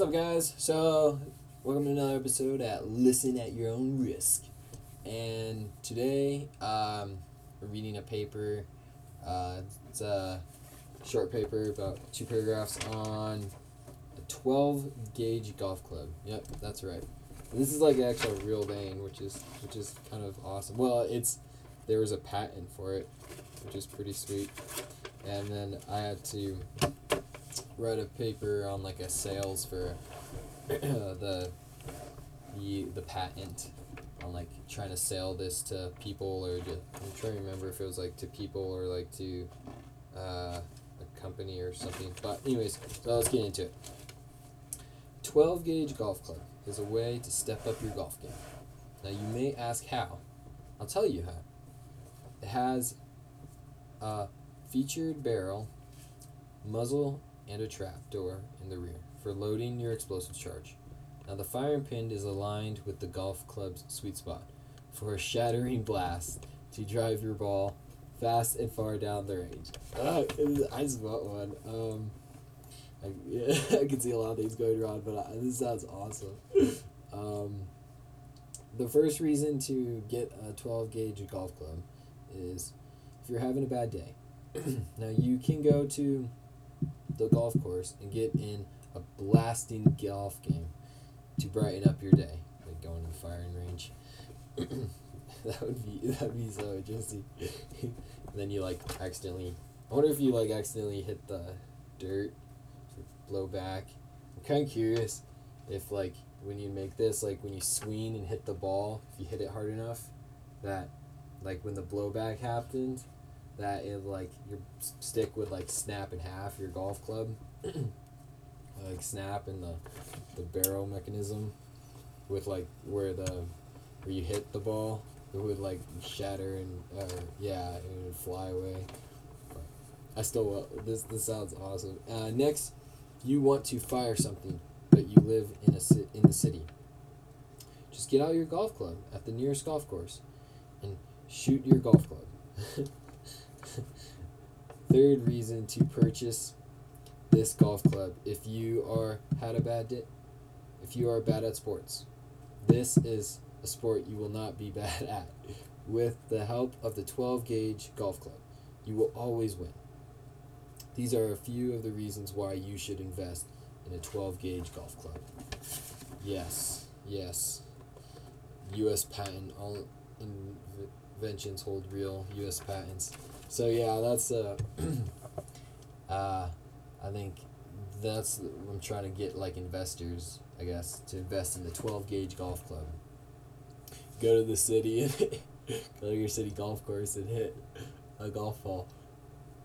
What's up, guys? So, welcome to another episode at Listen at Your Own Risk. And today, um, we're reading a paper. Uh, it's a short paper, about two paragraphs on a 12 gauge golf club. Yep, that's right. This is like an actual real vein, which is which is kind of awesome. Well, it's there was a patent for it, which is pretty sweet. And then I had to write a paper on like a sales for the the the patent on like trying to sell this to people or to, I'm trying to remember if it was like to people or like to uh, a company or something. But anyways, so let's get into it. Twelve gauge golf club is a way to step up your golf game. Now you may ask how. I'll tell you how. It has a featured barrel, muzzle, and a trap door in the rear for loading your explosive charge. Now the firing pin is aligned with the golf club's sweet spot for a shattering blast to drive your ball fast and far down the range. Uh, I just bought one. Um, I, yeah, I can see a lot of things going wrong, but I, this sounds awesome. Um, the first reason to get a 12 gauge golf club is if you're having a bad day. now you can go to the golf course and get in a blasting golf game to brighten up your day, like going to the firing range. that would be that would be so interesting. then you like accidentally. I wonder if you like accidentally hit the dirt, blow back. I'm kind of curious if like when you make this, like when you swing and hit the ball, if you hit it hard enough, that like when the blowback happened, that it like your stick would like snap in half your golf club like snap in the the barrel mechanism with like where the where you hit the ball it would like shatter and uh, yeah it would fly away. I still this this sounds awesome. Uh, next you want to fire something but you live in a ci- in the city. Just get out your golf club at the nearest golf course and shoot your golf club Third reason to purchase this golf club if you are had a bad day, if you are bad at sports. This is a sport you will not be bad at. With the help of the 12 gauge golf club, you will always win. These are a few of the reasons why you should invest in a 12 gauge golf club. Yes, yes. U.S. patent. All inventions hold real U.S. patents. So yeah, that's uh, uh, I think that's I'm trying to get like investors, I guess, to invest in the twelve gauge golf club. Go to the city and go to your city golf course and hit a golf ball.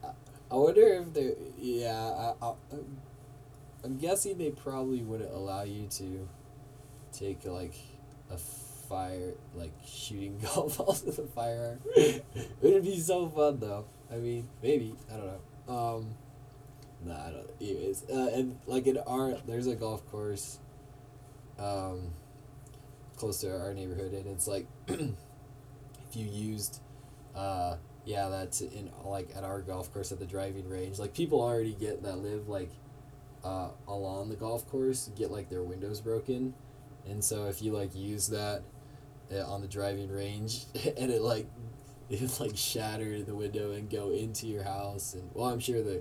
I, I wonder if they yeah I, I I'm guessing they probably wouldn't allow you to take like a fire like shooting golf balls with a firearm. It'd be so fun though. I mean, maybe I don't know. Um, nah, I don't. Anyways, uh, and like in our there's a golf course. Um, close to our neighborhood, and it's like if you used, uh, yeah, that's in like at our golf course at the driving range. Like people already get that live like, uh, along the golf course get like their windows broken, and so if you like use that Uh, on the driving range and it like it like shatter the window and go into your house and well i'm sure the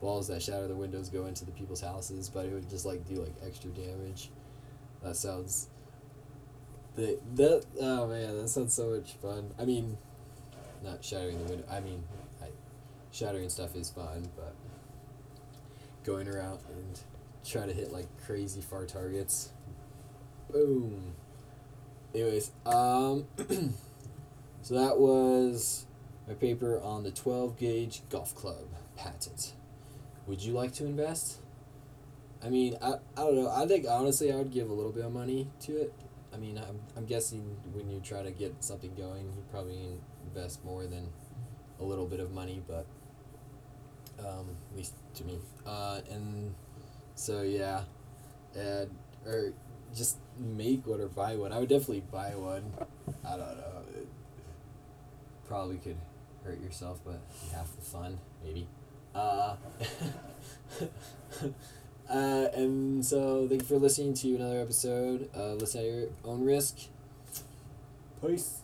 balls that shatter the windows go into the people's houses but it would just like do like extra damage. That sounds that that oh man that sounds so much fun. I mean not shattering the window i mean I, shattering stuff is fun but going around and try to hit like crazy far targets. Boom anyways, um, so that was my paper on the 12 gauge golf club patent. Would you like to invest? I mean, I, I don't know. I think honestly, I would give a little bit of money to it. I mean, I'm, I'm guessing when you try to get something going, you probably invest more than a little bit of money, but um, at least to me. Uh, and so yeah, and or just make one or buy one. I would definitely buy one. I don't know. It probably could hurt yourself, but half the fun, maybe. Uh, Uh, and so thank you for listening to another episode. Uh, listen at your own risk. Peace.